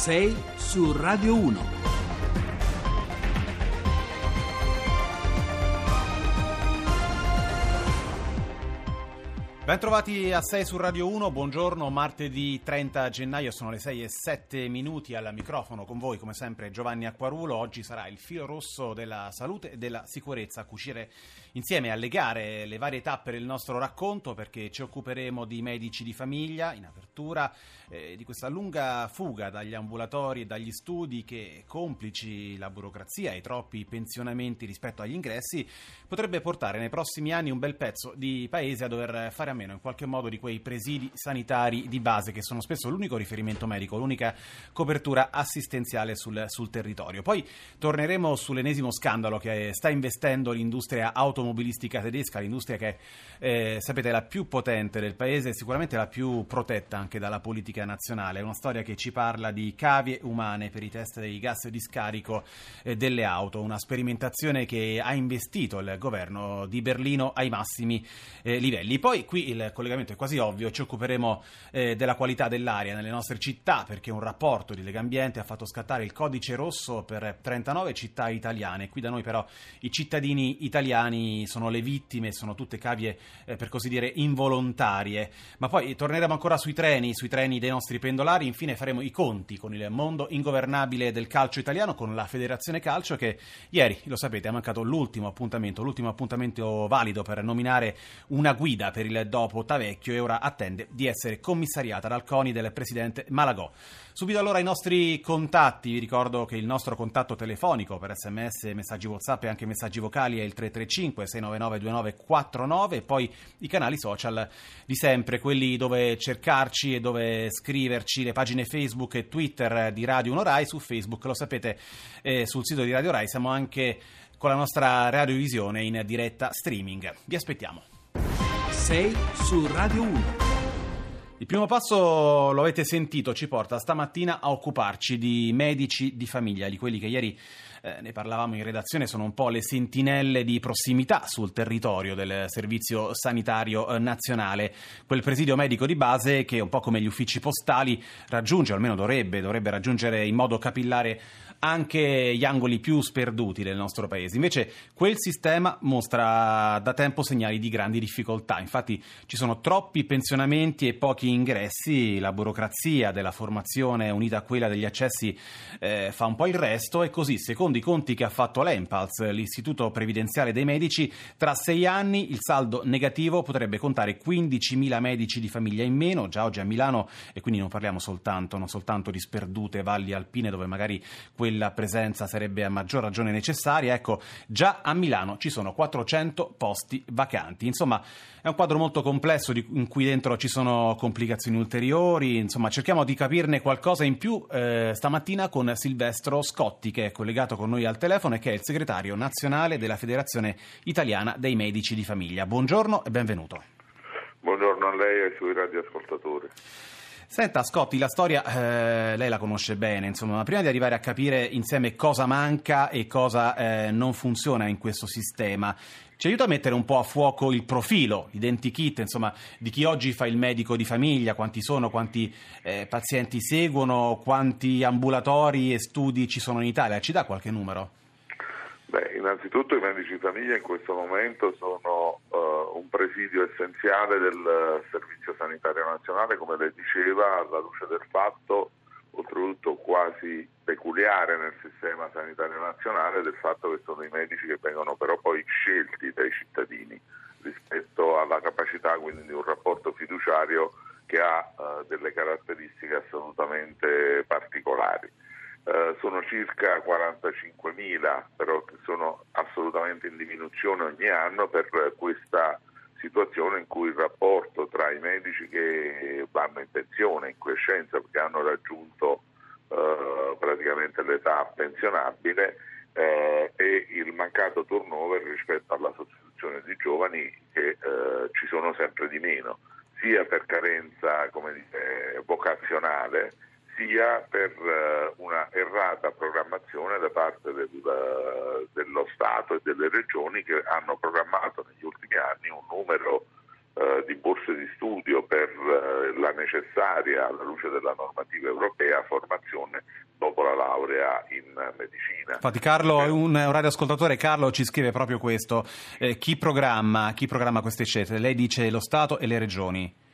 6 su Radio 1. Bentrovati a 6 su Radio 1, buongiorno, martedì 30 gennaio, sono le 6 e 7 minuti al microfono con voi come sempre Giovanni Acquarulo, oggi sarà il filo rosso della salute e della sicurezza a cucire insieme a legare le varie tappe del nostro racconto perché ci occuperemo di medici di famiglia in apertura, eh, di questa lunga fuga dagli ambulatori e dagli studi che complici la burocrazia e i troppi pensionamenti rispetto agli ingressi potrebbe portare nei prossimi anni un bel pezzo di paese a dover fare a meno in qualche modo di quei presidi sanitari di base che sono spesso l'unico riferimento medico, l'unica copertura assistenziale sul, sul territorio. Poi torneremo sull'ennesimo scandalo che sta investendo l'industria automobilistica tedesca, l'industria che eh, sapete è la più potente del paese e sicuramente la più protetta anche dalla politica nazionale. È una storia che ci parla di cavie umane per i test dei gas di scarico eh, delle auto, una sperimentazione che ha investito il governo di Berlino ai massimi eh, livelli. Poi qui il collegamento è quasi ovvio, ci occuperemo eh, della qualità dell'aria nelle nostre città perché un rapporto di Legambiente ha fatto scattare il codice rosso per 39 città italiane. Qui da noi però i cittadini italiani sono le vittime, sono tutte cavie eh, per così dire involontarie. Ma poi torneremo ancora sui treni, sui treni dei nostri pendolari, infine faremo i conti con il mondo ingovernabile del calcio italiano, con la Federazione Calcio che ieri, lo sapete, ha mancato l'ultimo appuntamento, l'ultimo appuntamento valido per nominare una guida per il dopo Tavecchio e ora attende di essere commissariata dal CONI del presidente Malagò. Subito allora i nostri contatti, vi ricordo che il nostro contatto telefonico per sms, messaggi whatsapp e anche messaggi vocali è il 335 699 2949 e poi i canali social di sempre, quelli dove cercarci e dove scriverci, le pagine Facebook e Twitter di Radio 1 Rai, su Facebook lo sapete eh, sul sito di Radio Rai siamo anche con la nostra radiovisione in diretta streaming. Vi aspettiamo. 6 su Radio 1. Il primo passo, lo avete sentito, ci porta stamattina a occuparci di medici di famiglia, di quelli che ieri eh, ne parlavamo in redazione, sono un po' le sentinelle di prossimità sul territorio del Servizio Sanitario eh, Nazionale, quel presidio medico di base che un po' come gli uffici postali raggiunge, o almeno dovrebbe, dovrebbe raggiungere in modo capillare anche gli angoli più sperduti del nostro paese. Invece quel sistema mostra da tempo segnali di grandi difficoltà. Infatti ci sono troppi pensionamenti e pochi ingressi, la burocrazia della formazione unita a quella degli accessi eh, fa un po' il resto e così, secondo i conti che ha fatto l'Empals, l'Istituto Previdenziale dei Medici, tra sei anni il saldo negativo potrebbe contare 15.000 medici di famiglia in meno, già oggi a Milano, e quindi non parliamo soltanto, non soltanto di sperdute valli alpine dove magari quella presenza sarebbe a maggior ragione necessaria. Ecco, già a Milano ci sono 400 posti vacanti. Insomma, è un quadro molto complesso in cui dentro ci sono complicazioni ulteriori. Insomma, cerchiamo di capirne qualcosa in più eh, stamattina con Silvestro Scotti, che è collegato con noi al telefono e che è il segretario nazionale della Federazione Italiana dei Medici di Famiglia. Buongiorno e benvenuto. Buongiorno a lei e ai suoi radioascoltatori. Senta Scotti, la storia eh, lei la conosce bene, insomma, ma prima di arrivare a capire insieme cosa manca e cosa eh, non funziona in questo sistema, ci aiuta a mettere un po' a fuoco il profilo, identikit, insomma, di chi oggi fa il medico di famiglia, quanti sono, quanti eh, pazienti seguono, quanti ambulatori e studi ci sono in Italia, ci dà qualche numero? Beh, innanzitutto i medici di famiglia in questo momento sono uh, un presidio essenziale del Servizio Sanitario Nazionale, come lei diceva, alla luce del fatto, oltretutto quasi peculiare nel sistema sanitario nazionale, del fatto che sono i medici che vengono però poi scelti dai cittadini rispetto alla capacità quindi di un rapporto fiduciario che ha uh, delle caratteristiche assolutamente particolari. Eh, sono circa 45.000, però che sono assolutamente in diminuzione ogni anno per questa situazione in cui il rapporto tra i medici che vanno in pensione, in quiescenza, perché hanno raggiunto eh, praticamente l'età pensionabile, eh, e il mancato turnover rispetto alla sostituzione di giovani che eh, ci sono sempre di meno, sia per carenza dire, vocazionale, sia per uh, una errata programmazione da parte del, uh, dello Stato e delle regioni che hanno programmato negli ultimi anni un numero uh, di borse di studio per la necessaria alla luce della normativa europea formazione dopo la laurea in medicina. Infatti Carlo, un, un radioascoltatore, Carlo ci scrive proprio questo, eh, chi, programma, chi programma queste scelte? Lei dice lo Stato e le regioni.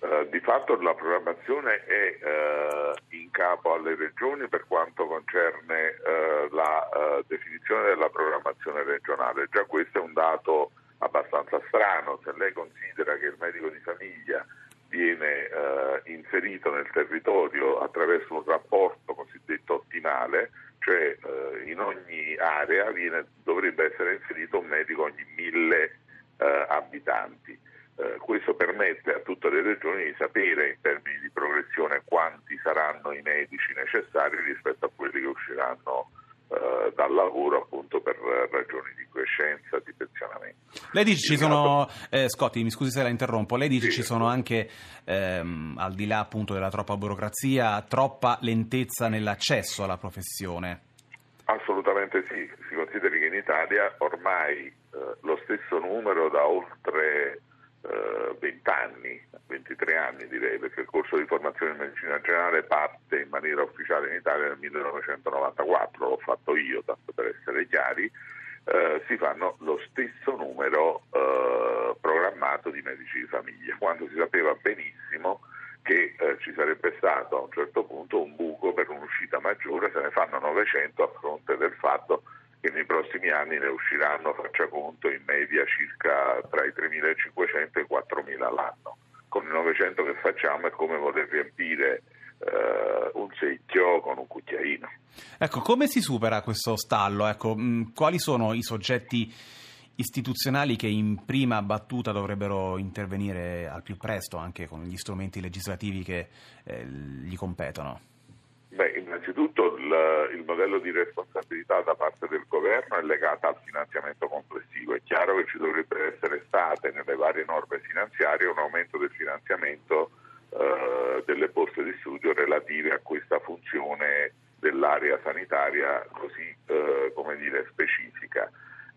Uh, di fatto la programmazione è uh, in capo alle regioni per quanto concerne uh, la definizione della programmazione regionale. Già questo è un dato abbastanza strano, se lei considera che il medico di famiglia viene inserito nel territorio attraverso un rapporto cosiddetto ottimale, cioè in ogni area viene, dovrebbe essere inserito un medico ogni mille abitanti. Questo permette a tutte le regioni di sapere in termini di progressione quanti saranno i medici necessari rispetto a quelli che usciranno eh, dal lavoro appunto per ragioni di quiescenza, di pensionamento. Lei dice ci sono, eh, Scotti mi scusi se la interrompo, lei dice sì, ci sono anche, ehm, al di là appunto della troppa burocrazia, troppa lentezza nell'accesso alla professione. Assolutamente sì, si consideri che in Italia ormai eh, lo stesso numero da oltre 20 anni, 23 anni direi, perché il corso di formazione in medicina generale parte in maniera ufficiale in Italia nel 1994, l'ho fatto io, tanto per essere chiari, eh, si fanno lo stesso numero eh, programmato di medici di famiglia, quando si sapeva benissimo che eh, ci sarebbe stato a un certo punto un buco per un'uscita maggiore, se ne fanno 900 a fronte del fatto che nei prossimi anni ne usciranno, faccia conto, in media circa tra i 3.500 e i 4.000 all'anno. Con i 900 che facciamo è come voler riempire eh, un secchio con un cucchiaino. Ecco, come si supera questo stallo? Ecco, mh, mm, quali sono i soggetti istituzionali che in prima battuta dovrebbero intervenire al più presto anche con gli strumenti legislativi che eh, gli competono? Beh, innanzitutto il, il, modello di responsabilità da parte del governo è legato al finanziamento complessivo. È chiaro che ci dovrebbe essere state nelle varie norme finanziarie un aumento del finanziamento eh, delle borse di studio relative a questa funzione dell'area sanitaria così eh, dire, specifica.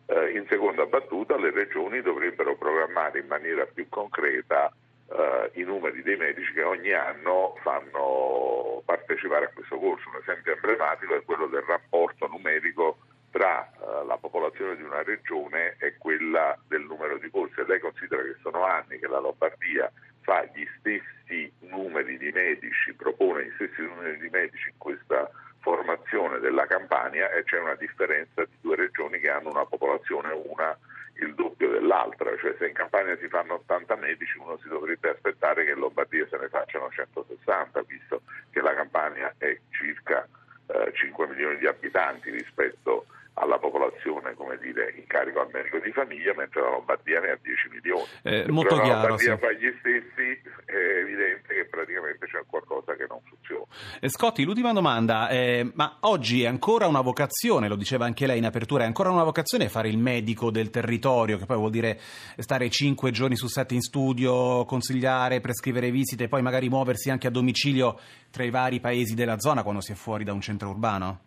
Eh, in seconda battuta le regioni dovrebbero programmare in maniera più concreta eh, i numeri dei medici che ogni anno fanno partecipare a questo corso. Un esempio emblematico è quello del rapporto numerico tra eh, la popolazione di una regione e quella del numero di corsi. lei considera che sono anni che la Lombardia fa gli stessi numeri di medici, propone gli stessi numeri di medici in questa formazione della Campania e c'è una differenza di due regioni che hanno una popolazione una il doppio dell'altra, cioè se in Campania si fanno 80 medici uno si dovrebbe aspettare che in Lombardia se ne facciano 160, visto che la Campania è circa eh, 5 milioni di abitanti rispetto alla popolazione come dire, in carico al medico di famiglia, mentre la Lombardia ne ha 10 milioni. Eh, molto la chiaro, Lombardia sì. fa gli stessi, è evidente che praticamente c'è qualcosa che non funziona. Eh, Scotti, l'ultima domanda, eh, ma oggi è ancora una vocazione, lo diceva anche lei in apertura, è ancora una vocazione fare il medico del territorio, che poi vuol dire stare 5 giorni su 7 in studio, consigliare, prescrivere visite, poi magari muoversi anche a domicilio tra i vari paesi della zona quando si è fuori da un centro urbano?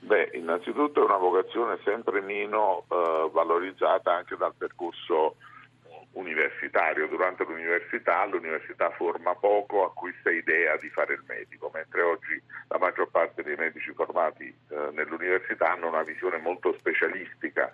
Beh, innanzitutto è una vocazione sempre meno eh, valorizzata anche dal percorso universitario. Durante l'università l'università forma poco a questa idea di fare il medico, mentre oggi la maggior parte dei medici formati eh, nell'università hanno una visione molto specialistica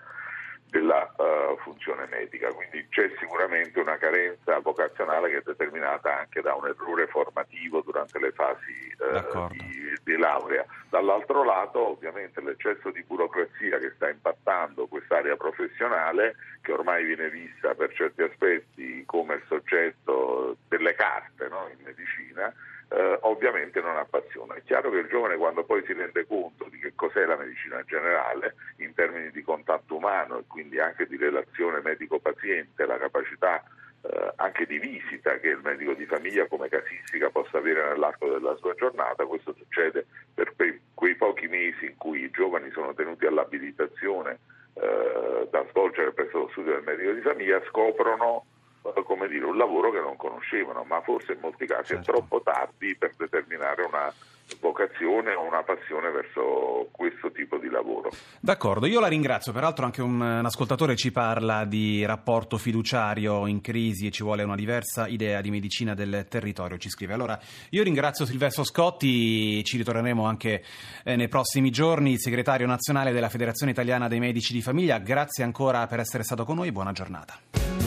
della uh, funzione medica, quindi c'è sicuramente una carenza vocazionale che è determinata anche da un errore formativo durante le fasi uh, di, di, laurea. Dall'altro lato ovviamente l'eccesso di burocrazia che sta impattando quest'area professionale, che ormai viene vista per certi aspetti come soggetto delle carte no, in medicina, eh, ovviamente non appassiona. È chiaro che il giovane quando poi si rende conto di che cos'è la medicina generale in termini di contatto umano e quindi anche di relazione medico-paziente, la capacità eh, anche di visita che il medico di famiglia come casistica possa avere nell'arco della sua giornata, questo succede per quei, quei pochi mesi in cui i giovani sono tenuti all'abilitazione eh, da svolgere presso lo studio del medico di famiglia, scoprono eh, come dire, un lavoro che non conoscevano, ma forse in molti casi certo. è troppo tardi per determinare una vocazione o una passione verso questo tipo di lavoro. D'accordo, io la ringrazio, peraltro anche un, un, ascoltatore ci parla di rapporto fiduciario in crisi e ci vuole una diversa idea di medicina del territorio, ci scrive. Allora, io ringrazio Silvestro Scotti, ci ritorneremo anche eh, nei prossimi giorni, segretario nazionale della Federazione Italiana dei Medici di Famiglia, grazie ancora per essere stato con noi, buona giornata.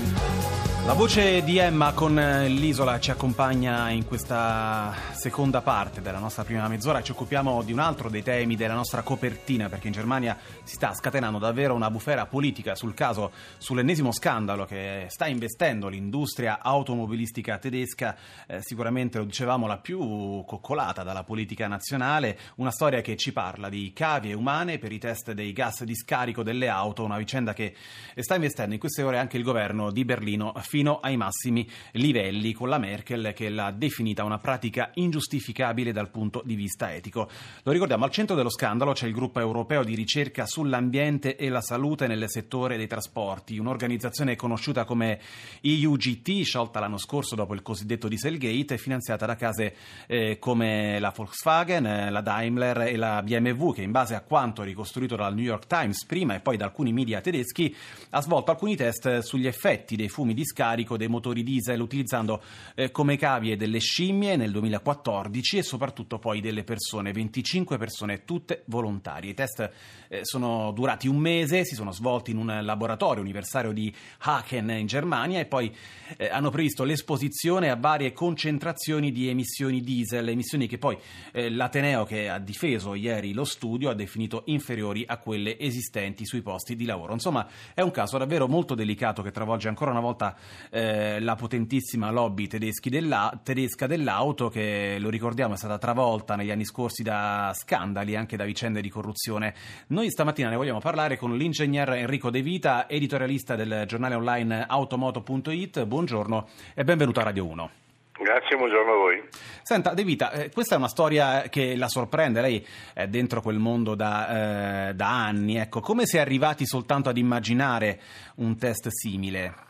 La voce di Emma con eh, l'Isola ci accompagna in questa seconda parte della nostra prima mezz'ora. Ci occupiamo di un altro dei temi della nostra copertina, perché in Germania si sta scatenando davvero una bufera politica sul caso, sull'ennesimo scandalo che sta investendo l'industria automobilistica tedesca, eh, sicuramente lo dicevamo la più coccolata dalla politica nazionale, una storia che ci parla di cavie umane per i test dei gas di scarico delle auto, una vicenda che sta investendo in queste ore anche il governo di Berlino fino ai massimi livelli, con la Merkel che l'ha definita una pratica ingiustificabile dal punto di vista etico. Lo ricordiamo, al centro dello scandalo c'è il gruppo europeo di ricerca sull'ambiente e la salute nel settore dei trasporti, un'organizzazione conosciuta come EUGT, sciolta l'anno scorso dopo il cosiddetto Dieselgate, e finanziata da case eh, come la Volkswagen, la Daimler e la BMW, che in base a quanto ricostruito dal New York Times prima e poi da alcuni media tedeschi, ha svolto alcuni test sugli effetti dei fumi di scarico carico dei motori diesel utilizzando eh, come cavie delle scimmie nel 2014 e soprattutto poi delle persone, 25 persone tutte volontarie. I test eh, sono durati un mese, si sono svolti in un laboratorio universitario di Haken in Germania e poi eh, hanno previsto l'esposizione a varie concentrazioni di emissioni diesel, emissioni che poi eh, l'Ateneo che ha difeso ieri lo studio ha definito inferiori a quelle esistenti sui posti di lavoro. Insomma, è un caso davvero molto delicato che travolge ancora una volta eh, la potentissima lobby della, tedesca dell'auto che, lo ricordiamo, è stata travolta negli anni scorsi da scandali e anche da vicende di corruzione. Noi stamattina ne vogliamo parlare con l'ingegner Enrico De Vita, editorialista del giornale online automoto.it. Buongiorno e benvenuto a Radio 1. Grazie, buongiorno a voi. Senta, De Vita, eh, questa è una storia che la sorprende, lei è dentro quel mondo da, eh, da anni, ecco, come si è arrivati soltanto ad immaginare un test simile?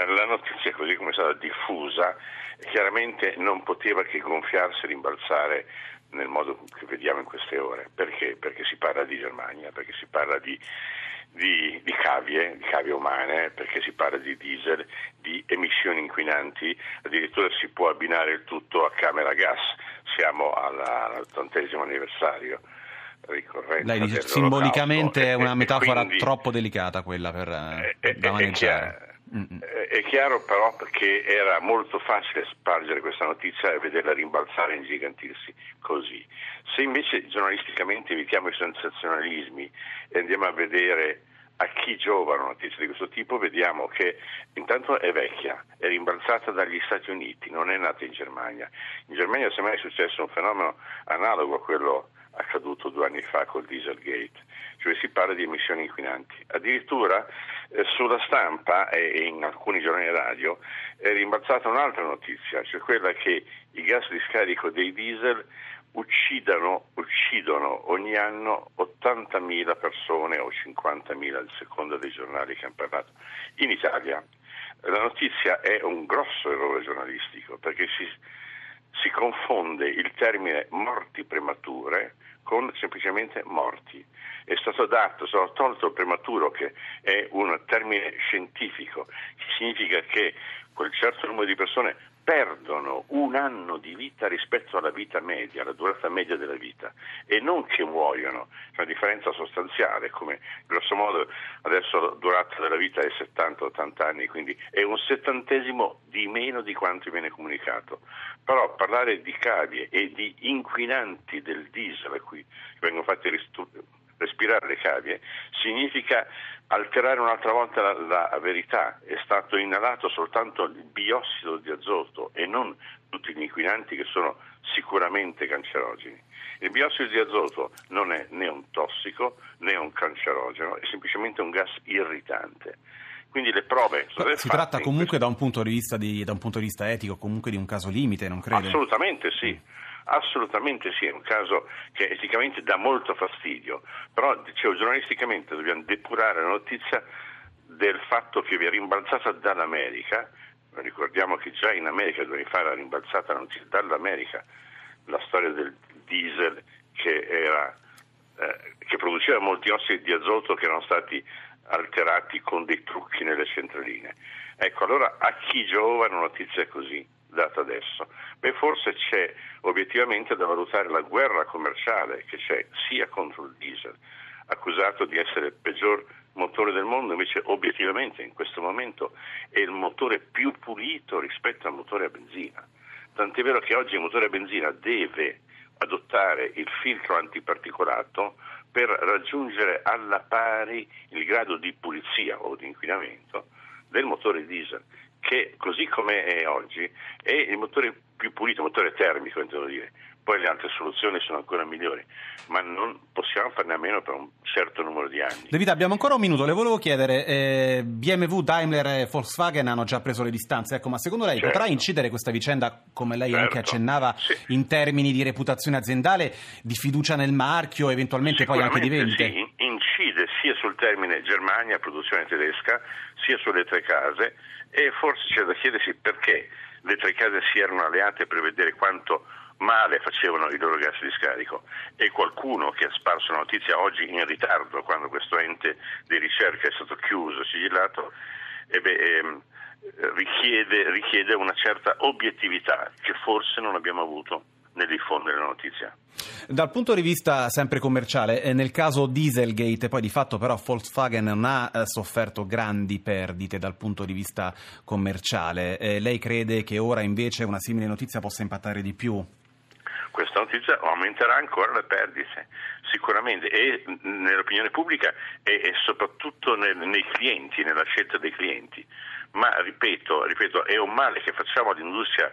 Eh, la notizia così come è stata diffusa chiaramente non poteva che gonfiarsi e rimbalzare nel modo che vediamo in queste ore. Perché? Perché si parla di Germania, perché si parla di, di, di, cavie, di cavie umane, perché si parla di diesel, di emissioni inquinanti, addirittura si può abbinare il tutto a camera gas, siamo all'ottantesimo anniversario. Lei dice simbolicamente è una metafora quindi, troppo delicata quella per, eh, da maneggiare. È chiaro però che era molto facile spargere questa notizia e vederla rimbalzare e ingigantirsi così. Se invece giornalisticamente evitiamo i sensazionalismi e andiamo a vedere a chi giova una notizia di questo tipo, vediamo che intanto è vecchia, è rimbalzata dagli Stati Uniti, non è nata in Germania. In Germania semmai è successo un fenomeno analogo a quello accaduto due anni fa col Dieselgate, cioè si parla di emissioni inquinanti. Addirittura eh, sulla stampa e in alcuni giornali radio è rimbalzata un'altra notizia, cioè quella che i gas di scarico dei diesel uccidono, uccidono ogni anno 80.000 persone o 50.000 a seconda dei giornali che hanno parlato. In Italia la notizia è un grosso errore giornalistico perché si, si confonde il termine morti premature con semplicemente morti. È stato dato, stato tolto prematuro che è un termine scientifico, che significa che quel certo numero di persone perdono un anno di vita rispetto alla vita media, alla durata media della vita, e non che muoiono. C'è una differenza sostanziale, come grosso modo adesso la durata della vita è 70-80 anni, quindi è un settantesimo di meno di quanto viene comunicato. Però parlare di cavie e di inquinanti del diesel a cui vengono fatti respirare le cavie significa alterare un'altra volta la, la, verità, è stato inalato soltanto il biossido di azoto e non tutti gli inquinanti che sono sicuramente cancerogeni. Il biossido di azoto non è né un tossico né un cancerogeno, è semplicemente un gas irritante. Quindi le prove sono Si tratta comunque da, un punto di vista di, da un punto di vista etico, comunque di un caso limite, non crede? Assolutamente sì. Assolutamente sì, è un caso che eticamente dà molto fastidio, però dicevo giornalisticamente dobbiamo depurare la notizia del fatto che vi è rimbalzata dall'America, ricordiamo che già in America due anni fa era rimbalzata dall'America la storia del diesel che, era, eh, che produceva molti ossidi di azoto che erano stati alterati con dei trucchi nelle centraline. Ecco, allora a chi giova una notizia così data adesso? Beh, forse c'è obiettivamente da valutare la guerra commerciale che c'è sia contro il diesel, accusato di essere il peggior motore del mondo, invece obiettivamente in questo momento è il motore più pulito rispetto al motore a benzina. Tant'è vero che oggi il motore a benzina deve adottare il filtro antiparticolato per raggiungere alla pari il grado di pulizia o di inquinamento del motore diesel, che così come è oggi è il motore più pulito, il motore termico intendo dire. Poi le altre soluzioni sono ancora migliori, ma non possiamo farne a meno per un certo numero di anni. De Vita, abbiamo ancora un minuto, le volevo chiedere, eh, BMW, Daimler e Volkswagen hanno già preso le distanze, ecco, ma secondo lei certo. potrà incidere questa vicenda, come lei certo. anche accennava, sì. in termini di reputazione aziendale, di fiducia nel marchio, eventualmente poi anche di vendite? Sì, incide sia sul termine Germania, produzione tedesca, sia sulle tre case e forse c'è da chiedersi perché le tre case si erano alleate per vedere quanto male facevano i loro gas di scarico. E qualcuno che ha sparso la notizia oggi in ritardo quando questo ente di ricerca è stato chiuso, sigillato, eh beh, ehm, richiede, richiede una certa obiettività che forse non abbiamo avuto nel diffondere la notizia. Dal punto di vista sempre commerciale, eh, nel caso Dieselgate, poi di fatto però Volkswagen non ha eh, sofferto grandi perdite dal punto di vista commerciale. Eh, lei crede che ora invece una simile notizia possa impattare di più? Questa notizia aumenterà ancora le perdite, sicuramente, e nell'opinione pubblica e, e soprattutto nel, nei clienti, nella scelta dei clienti. Ma ripeto, ripeto, è un male che facciamo all'industria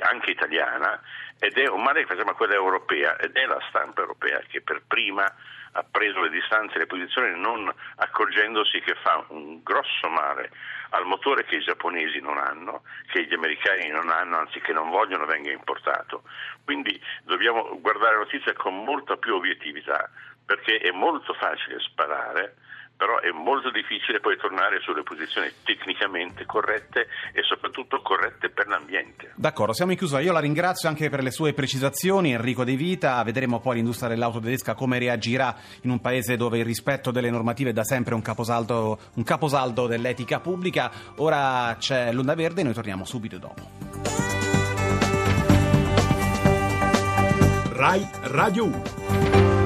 anche italiana ed è un male che facciamo a quella europea ed è la stampa europea che per prima ha preso le distanze e le posizioni non accorgendosi che fa un grosso male al motore che i giapponesi non hanno, che gli americani non hanno, anzi che non vogliono venga importato. Quindi dobbiamo guardare la notizia con molta più obiettività perché è molto facile sparare però è molto difficile poi tornare sulle posizioni tecnicamente corrette e soprattutto corrette per l'ambiente. D'accordo, siamo in chiusura. Io la ringrazio anche per le sue precisazioni, Enrico De Vita. Vedremo poi l'industria dell'auto tedesca come reagirà in un paese dove il rispetto delle normative è da sempre un caposaldo, un caposaldo dell'etica pubblica. Ora c'è l'onda verde e noi torniamo subito dopo. RAI Radio 1